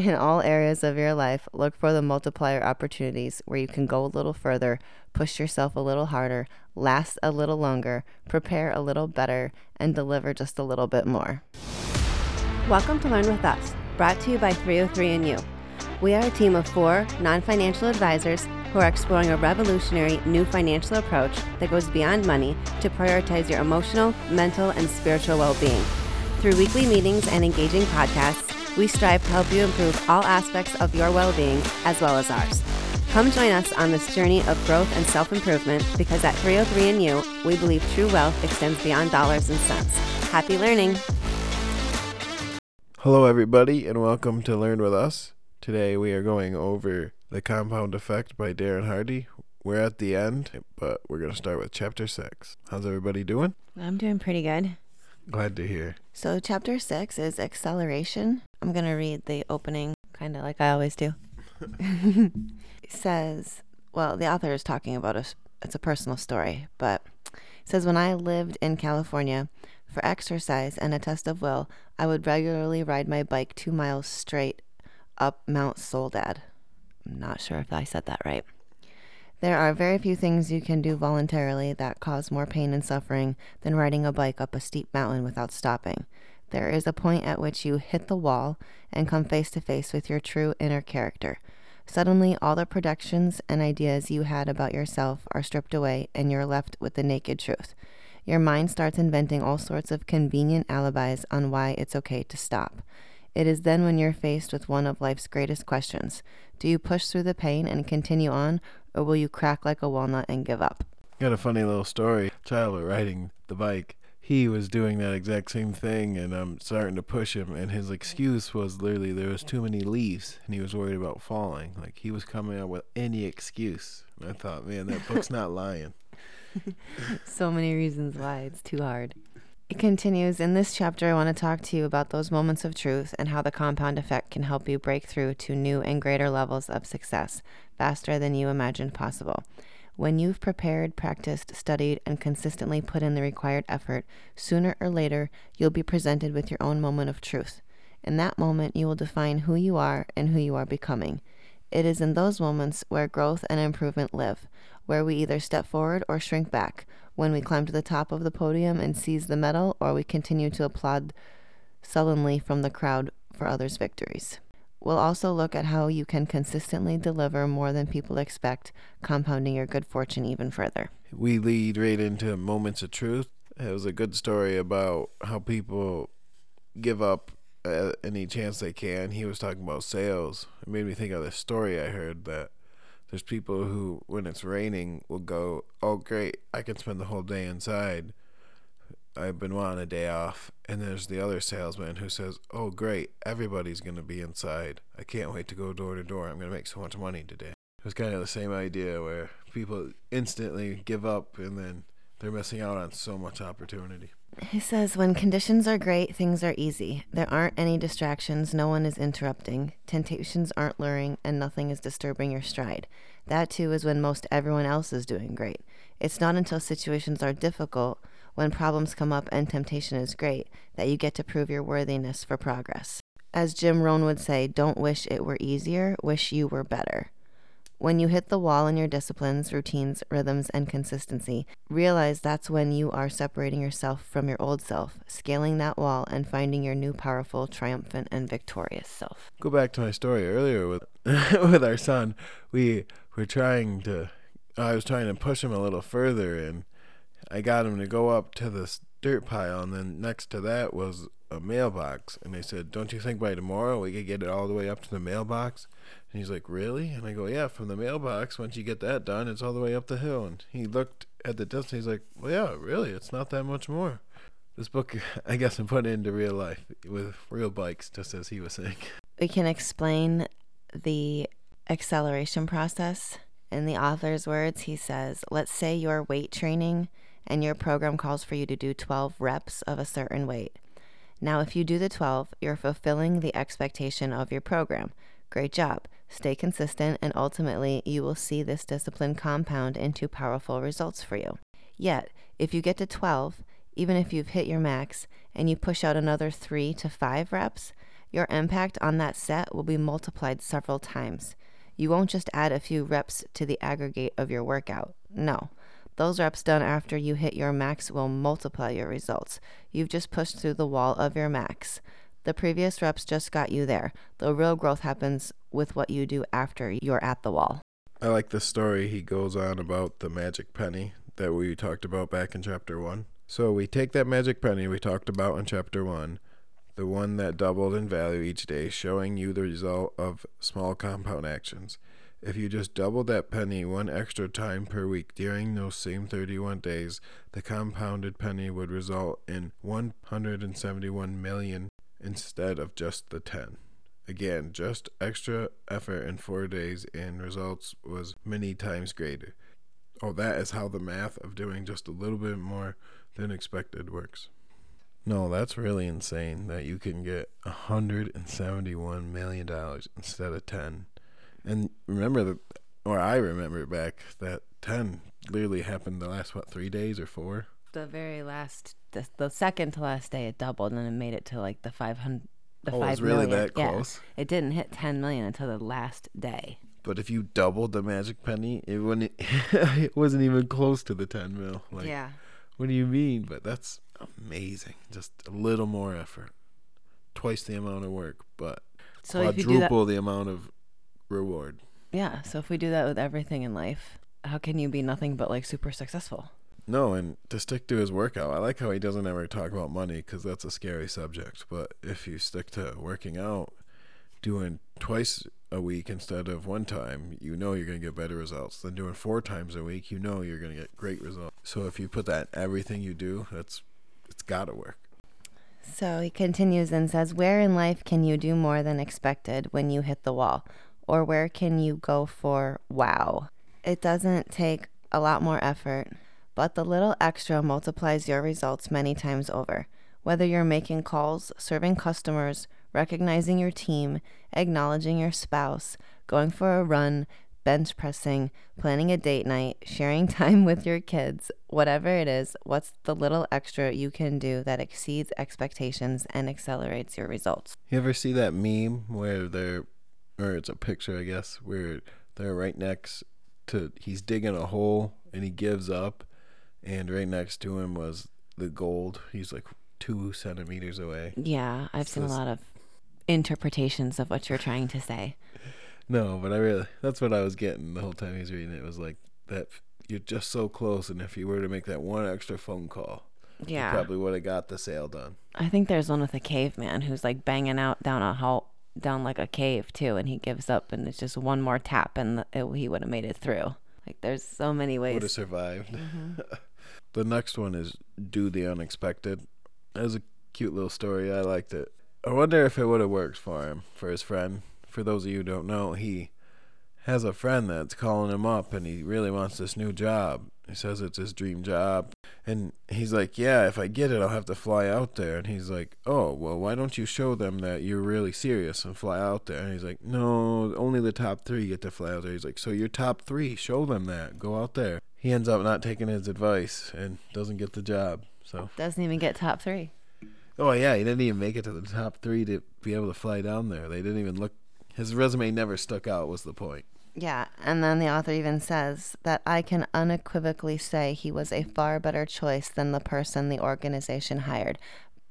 In all areas of your life, look for the multiplier opportunities where you can go a little further, push yourself a little harder, last a little longer, prepare a little better, and deliver just a little bit more. Welcome to Learn with Us, brought to you by 3o3andyou. We are a team of four non financial advisors who are exploring a revolutionary new financial approach that goes beyond money to prioritize your emotional, mental, and spiritual well being. Through weekly meetings and engaging podcasts, we strive to help you improve all aspects of your well being as well as ours. Come join us on this journey of growth and self improvement because at 3o3andyou, we believe true wealth extends beyond dollars and cents. Happy learning! Hello, everybody, and welcome to Learn with Us. Today we are going over The Compound Effect by Darren Hardy. We're at the end, but we're going to start with chapter 6. How's everybody doing? I'm doing pretty good. Glad to hear. So, chapter 6 is acceleration. I'm going to read the opening, kind of like I always do. it says, well, the author is talking about a, it's a personal story, but it says, When I lived in California, for exercise and a test of will, I would regularly ride my bike two miles straight up Mount Soledad. I'm not sure if I said that right. There are very few things you can do voluntarily that cause more pain and suffering than riding a bike up a steep mountain without stopping. There is a point at which you hit the wall and come face to face with your true inner character. Suddenly, all the projections and ideas you had about yourself are stripped away, and you're left with the naked truth. Your mind starts inventing all sorts of convenient alibis on why it's okay to stop. It is then when you're faced with one of life's greatest questions Do you push through the pain and continue on, or will you crack like a walnut and give up? Got a funny little story. Child riding the bike. He was doing that exact same thing, and I'm starting to push him. And his excuse was literally there was too many leaves, and he was worried about falling. Like he was coming up with any excuse. And I thought, man, that book's not lying. so many reasons why it's too hard. It continues In this chapter, I want to talk to you about those moments of truth and how the compound effect can help you break through to new and greater levels of success faster than you imagined possible. When you've prepared, practiced, studied, and consistently put in the required effort, sooner or later, you'll be presented with your own moment of truth. In that moment, you will define who you are and who you are becoming. It is in those moments where growth and improvement live, where we either step forward or shrink back, when we climb to the top of the podium and seize the medal, or we continue to applaud sullenly from the crowd for others' victories. We'll also look at how you can consistently deliver more than people expect, compounding your good fortune even further. We lead right into moments of truth. It was a good story about how people give up uh, any chance they can. He was talking about sales. It made me think of this story I heard that there's people who, when it's raining, will go, "Oh, great! I can spend the whole day inside. I've been wanting a day off." And there's the other salesman who says, "Oh, great! Everybody's gonna be inside. I can't wait to go door to door. I'm gonna make so much money today." It was kind of the same idea where people instantly give up and then they're missing out on so much opportunity. He says, when conditions are great, things are easy. There aren't any distractions, no one is interrupting, temptations aren't luring, and nothing is disturbing your stride. That too is when most everyone else is doing great. It's not until situations are difficult, when problems come up and temptation is great, that you get to prove your worthiness for progress. As Jim Rohn would say, don't wish it were easier, wish you were better. When you hit the wall in your disciplines, routines, rhythms, and consistency, realize that's when you are separating yourself from your old self, scaling that wall, and finding your new powerful, triumphant, and victorious self. Go back to my story earlier with with our son. We were trying to. I was trying to push him a little further, and I got him to go up to this dirt pile, and then next to that was a mailbox. And they said, "Don't you think by tomorrow we could get it all the way up to the mailbox?" And he's like, Really? And I go, Yeah, from the mailbox, once you get that done, it's all the way up the hill. And he looked at the distance. He's like, Well, yeah, really? It's not that much more. This book, I guess, I'm putting into real life with real bikes, just as he was saying. We can explain the acceleration process. In the author's words, he says, Let's say you're weight training and your program calls for you to do 12 reps of a certain weight. Now, if you do the 12, you're fulfilling the expectation of your program. Great job. Stay consistent, and ultimately, you will see this discipline compound into powerful results for you. Yet, if you get to 12, even if you've hit your max, and you push out another three to five reps, Your impact on that set will be multiplied several times. You won't just add a few reps to the aggregate of your workout. No. Those reps done after you hit your max will multiply your results. You've just pushed through the wall of your max. The previous reps just got you there. The real growth happens with what you do after you're at the wall. I like the story he goes on about the magic penny that we talked about back in chapter one. So we take that magic penny we talked about in chapter one, the one that doubled in value each day, showing you the result of small compound actions. If you just doubled that penny one extra time per week during those same 31 days, the compounded penny would result in 171 million instead of just the 10. Again, just extra effort in four days and results was many times greater. Oh, that is how the math of doing just a little bit more than expected works. No, that's really insane that you can get $171 million instead of 10. And remember that, or I remember back that 10 literally happened the last, what, three days or four? The very last, the, the second to last day, it doubled and it made it to like the 500. The Oh, it five was really million. that Yeah. close? It didn't hit 10 million until the last day. But if you doubled the magic penny, it wouldn't. it wasn't even close to the ten mil. Like, yeah. what do you mean? But that's amazing. Just a little more effort, twice the amount of work, but So if you do that, quadruple the amount of reward. yeah. So if we do that with everything in life, how can you be nothing but like super successful? No, and to stick to his workout, I like how he doesn't ever talk about money because that's a scary subject. But if you stick to working out, doing twice a week instead of one time, you know you're going to get better results. Than doing four times a week, you know you're going to get great results. So if you put that in everything you do, that's it's got to work. So he continues and says, Where in life can you do more than expected when you hit the wall? Or where can you go for wow? It doesn't take a lot more effort, but the little extra multiplies your results many times over. Whether you're making calls, serving customers, recognizing your team, acknowledging your spouse, going for a run, bench pressing, planning a date night, sharing time with your kids, whatever it is, what's the little extra you can do that exceeds expectations and accelerates your results? You ever see that meme where they're, or it's a picture, I guess, where they're right next to, he's digging a hole and he gives up, and right next to him was the gold. He's like two centimeters away. Yeah, I've seen a lot of interpretations of what you're trying to say. No, but I really, that's what I was getting the whole time he was reading it. Was like that you're just so close, and if you were to make that one extra phone call, you Yeah. probably would have got the sale done. I think there's one with a caveman who's like banging out down a hole, down like a cave too, and he gives up, and it's just one more tap, and it, he would have made it through. Like there's so many ways. Would have survived. Mm-hmm. the next one is do the unexpected. That was a cute little story. I liked it. I wonder if it would have worked for him, for his friend. For those of you who don't know, he has a friend that's calling him up and he really wants this new job. He says it's his dream job. And he's like, Yeah, if I get it, I'll have to fly out there. And he's like, Oh, well, why don't you show them that you're really serious and fly out there? And he's like, No, only the top three get to fly out there. He's like, So you're top three. Show them that. Go out there. He ends up not taking his advice and doesn't get the job. So, Doesn't even get top three. oh, yeah, he didn't even make it to the top three to be able to fly down there. They didn't even look. His resume never stuck out, was the point. Yeah, and then the author even says that I can unequivocally say he was a far better choice than the person the organization hired,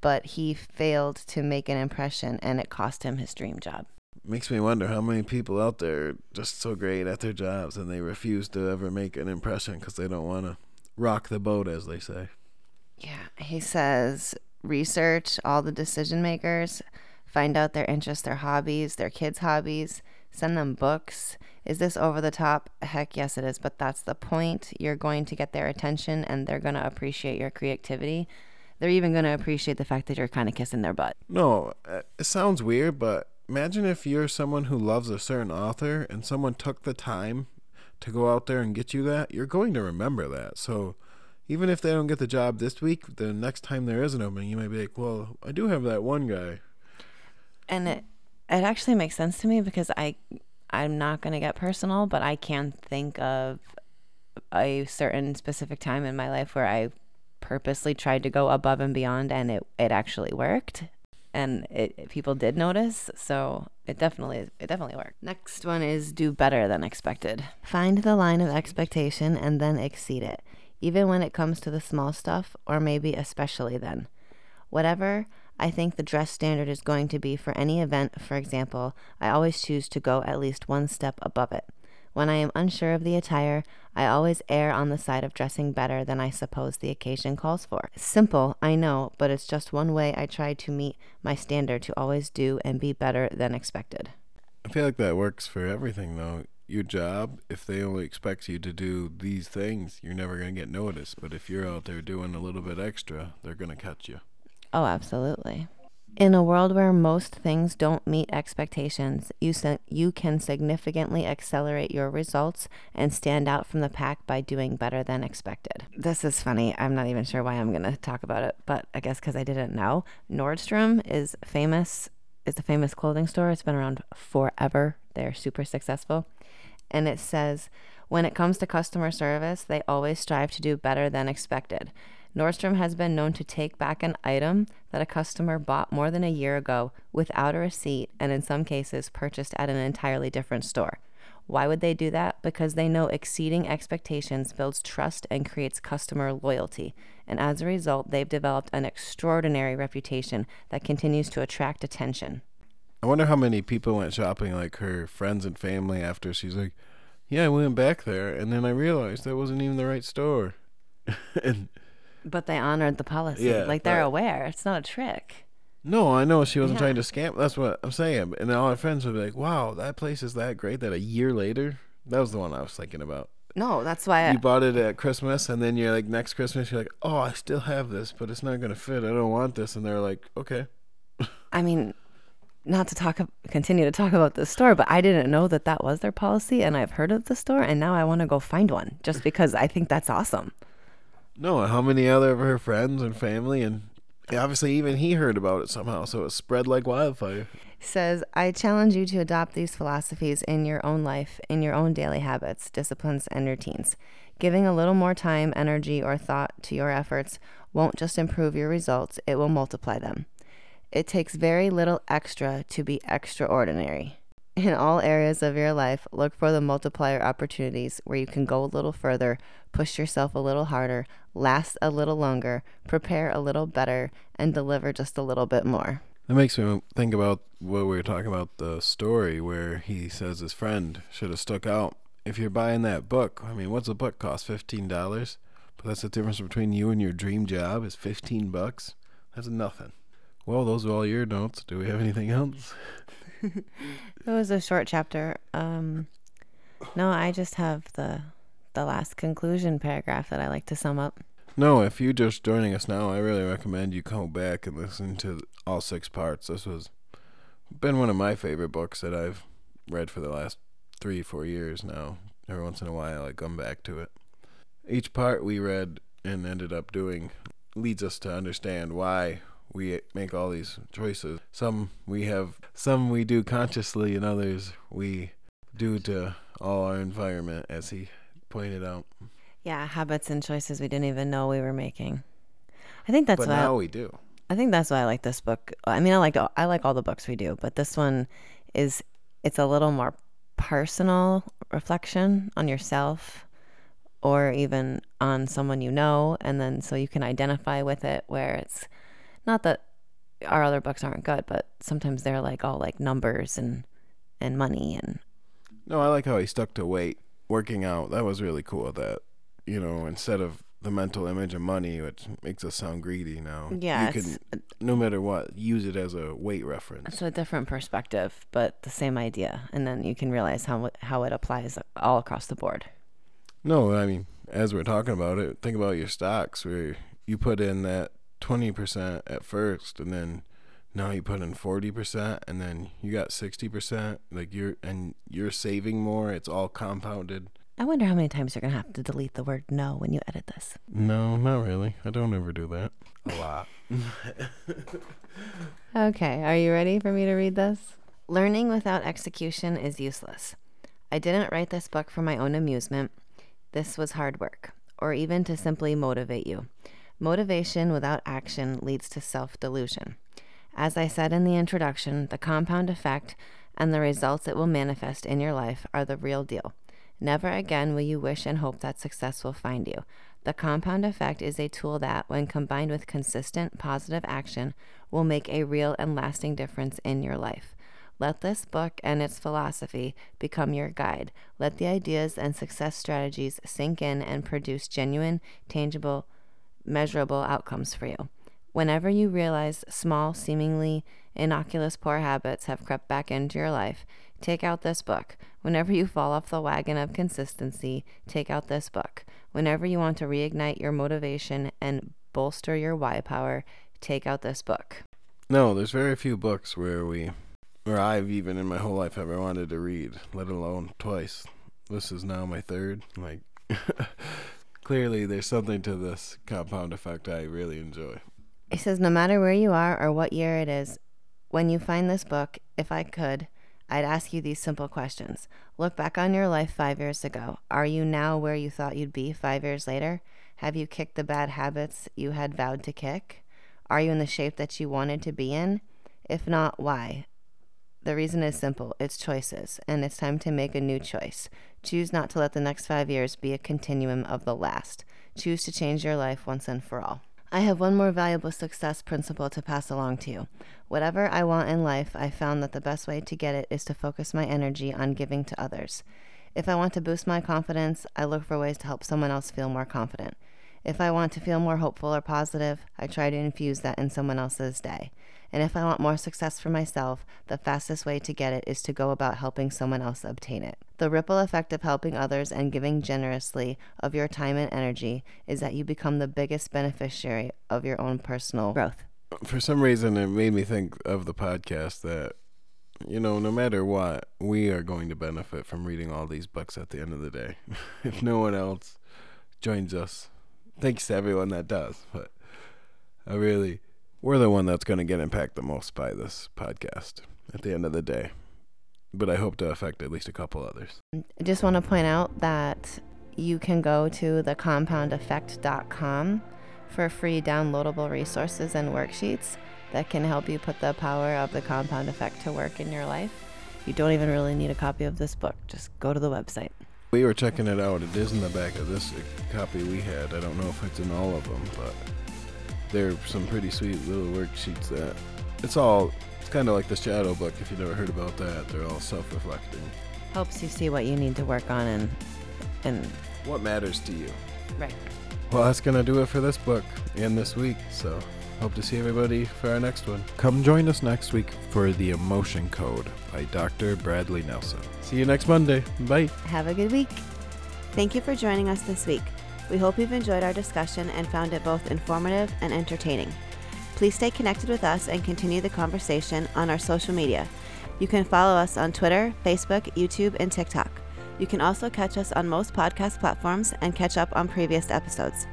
but he failed to make an impression and it cost him his dream job. Makes me wonder how many people out there are just so great at their jobs and they refuse to ever make an impression because they don't want to rock the boat, as they say. Yeah, he says research all the decision makers, find out their interests, their hobbies, their kids' hobbies, send them books. Is this over the top? Heck yes, it is, but that's the point. You're going to get their attention and they're going to appreciate your creativity. They're even going to appreciate the fact that you're kind of kissing their butt. No, uh, it sounds weird, but imagine if you're someone who loves a certain author and someone took the time to go out there and get you that, you're going to remember that. So even if they don't get the job this week, the next time there is an opening, you might be like, well, I do have that one guy. And it it actually makes sense to me because I I'm not going to get personal, but I can think of a certain specific time in my life where I purposely tried to go above and beyond and it it actually worked. and it, it- people did notice. So it definitely it definitely worked. Next one is do better than expected. Find the line of expectation and then exceed it, even when it comes to the small stuff, or maybe especially then. Whatever I think the dress standard is going to be for any event, for example, I always choose to go at least one step above it. When I am unsure of the attire, I always err on the side of dressing better than I suppose the occasion calls for. Simple, I know, but it's just one way I try to meet my standard to always do and be better than expected. I feel like that works for everything, though. Your job, if they only expect you to do these things, you're never going to get noticed. But if you're out there doing a little bit extra, they're going to catch you. Oh, absolutely. In a world where most things don't meet expectations, you se- you can significantly accelerate your results and stand out from the pack by doing better than expected. This is funny. I'm not even sure why I'm going to talk about it, but I guess cuz I didn't know. Nordstrom is famous is a famous clothing store. It's been around forever. They're super successful. And it says, when it comes to customer service, they always strive to do better than expected. Nordstrom has been known to take back an item that a customer bought more than a year ago without a receipt and in some cases purchased at an entirely different store. Why would they do that? Because they know exceeding expectations builds trust and creates customer loyalty. And as a result, they've developed an extraordinary reputation that continues to attract attention. I wonder how many people went shopping, like her friends and family, after she's like, "Yeah, I went back there, and then I realized that wasn't even the right store." and But they honored the policy. Yeah, like they're aware. It's not a trick. no, I know she wasn't Yeah. trying to scam. That's what I'm saying. And then all my friends would be like, "Wow, that place is that great." That a year later, that was the one I was thinking about. No, that's why you bought it at Christmas, and then you're like, next Christmas, you're like, "Oh, I still have this, but it's not gonna fit. I don't want this." And they're like, "Okay." I mean, not to talk, continue to talk about the store, but I didn't know that that was their policy, and I've heard of the store, and now I want to go find one just because I think that's awesome. No, how many other of her friends and family, and obviously even he heard about it somehow, so it spread like wildfire. Says, I challenge you to adopt these philosophies in your own life, in your own daily habits, disciplines, and routines. Giving a little more time, energy, or thought to your efforts won't just improve your results, it will multiply them. It takes very little extra to be extraordinary. In all areas of your life, look for the multiplier opportunities where you can go a little further, push yourself a little harder, last a little longer, prepare a little better, and deliver just a little bit more. That makes me think about what we were talking about the story where he says his friend should have stuck out. If you're buying that book, I mean, what's a book cost? Fifteen dollars, but that's the difference between you and your dream job is fifteen bucks. That's nothing. Well, those are all your notes. Do we have anything else? It was a short chapter. Um, no, I just have the the last conclusion paragraph that I like to sum up. No, if you're just joining us now, I really recommend you come back and listen to all six parts. This was been one of my favorite books that I've read for the last three, four years now. Every once in a while, I come back to it. Each part we read and ended up doing leads us to understand why we make all these choices. Some we have, some we do consciously, and others we do to all our environment, as he pointed out. Yeah, habits and choices we didn't even know we were making. I think that's but why now we do. I think that's why I like this book. I mean, I like I like all the books we do, but this one is it's a little more personal reflection on yourself or even on someone you know and then so you can identify with it where it's not that our other books aren't good, but sometimes they're like all like numbers and and money and No, I like how he stuck to weight, working out. That was really cool. That you know, instead of the mental image of money, which makes us sound greedy now. Yeah, you can uh, no matter what use it as a weight reference. it's a different perspective, but the same idea. And then you can realize how how it applies all across the board. No, I mean, as we're talking about it, think about your stocks where you put in that twenty percent at first, and then now you put in forty percent, and then you got sixty percent. Like you're and you're saving more. It's all compounded. I wonder how many times you're gonna have to delete the word no when you edit this. No, not really. I don't ever do that. A lot. Okay, are you ready for me to read this? Learning without execution is useless. I didn't write this book for my own amusement. This was hard work, or even to simply motivate you. Motivation without action leads to self delusion. As I said in the introduction, the compound effect and the results it will manifest in your life are the real deal. Never again will you wish and hope that success will find you. The compound effect is a tool that, when combined with consistent positive action, will make a real and lasting difference in your life. Let this book and its philosophy become your guide. Let the ideas and success strategies sink in and produce genuine, tangible, measurable outcomes for you. Whenever you realize small, seemingly innocuous poor habits have crept back into your life, take out this book. Whenever you fall off the wagon of consistency, take out this book. Whenever you want to reignite your motivation and bolster your why power, take out this book. No, there's very few books where we, or I've even in my whole life ever wanted to read, let alone twice. This is now my third. Like, clearly there's something to this compound effect I really enjoy. He says, no matter where you are or what year it is, when you find this book, if I could, I'd ask you these simple questions. Look back on your life five years ago. Are you now where you thought you'd be five years later? Have you kicked the bad habits you had vowed to kick? Are you in the shape that you wanted to be in? If not, why? The reason is simple it's choices, and it's time to make a new choice. Choose not to let the next five years be a continuum of the last. Choose to change your life once and for all. I have one more valuable success principle to pass along to you. Whatever I want in life, I found that the best way to get it is to focus my energy on giving to others. If I want to boost my confidence, I look for ways to help someone else feel more confident. If I want to feel more hopeful or positive, I try to infuse that in someone else's day. And if I want more success for myself, the fastest way to get it is to go about helping someone else obtain it. The ripple effect of helping others and giving generously of your time and energy is that you become the biggest beneficiary of your own personal growth. For some reason, it made me think of the podcast that, you know, no matter what, we are going to benefit from reading all these books at the end of the day. if no one else joins us thanks to everyone that does. But I really, we're the one that's going to get impacted the most by this podcast at the end of the day. But I hope to affect at least a couple others. I just want to point out that you can go to thecompoundeffect.com for free downloadable resources and worksheets that can help you put the power of the compound effect to work in your life. You don't even really need a copy of this book, just go to the website. We were checking it out. It is in the back of this copy we had. I don't know if it's in all of them, but there are some pretty sweet little worksheets that it's all it's kind of like the shadow book if you've never heard about that they're all self-reflecting helps you see what you need to work on and and what matters to you right well that's gonna do it for this book and this week so Hope to see everybody for our next one. Come join us next week for The Emotion Code by Dr. Bradley Nelson. See you next Monday. Bye. Have a good week. Thank you for joining us this week. We hope you've enjoyed our discussion and found it both informative and entertaining. Please stay connected with us and continue the conversation on our social media. You can follow us on Twitter, Facebook, YouTube, and TikTok. You can also catch us on most podcast platforms and catch up on previous episodes.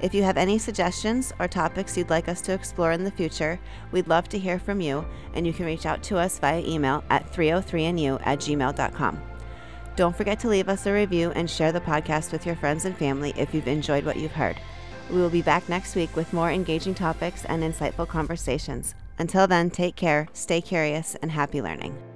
If you have any suggestions or topics you'd like us to explore in the future, we'd love to hear from you, and you can reach out to us via email at 303nu at gmail.com. Don't forget to leave us a review and share the podcast with your friends and family if you've enjoyed what you've heard. We will be back next week with more engaging topics and insightful conversations. Until then, take care, stay curious, and happy learning.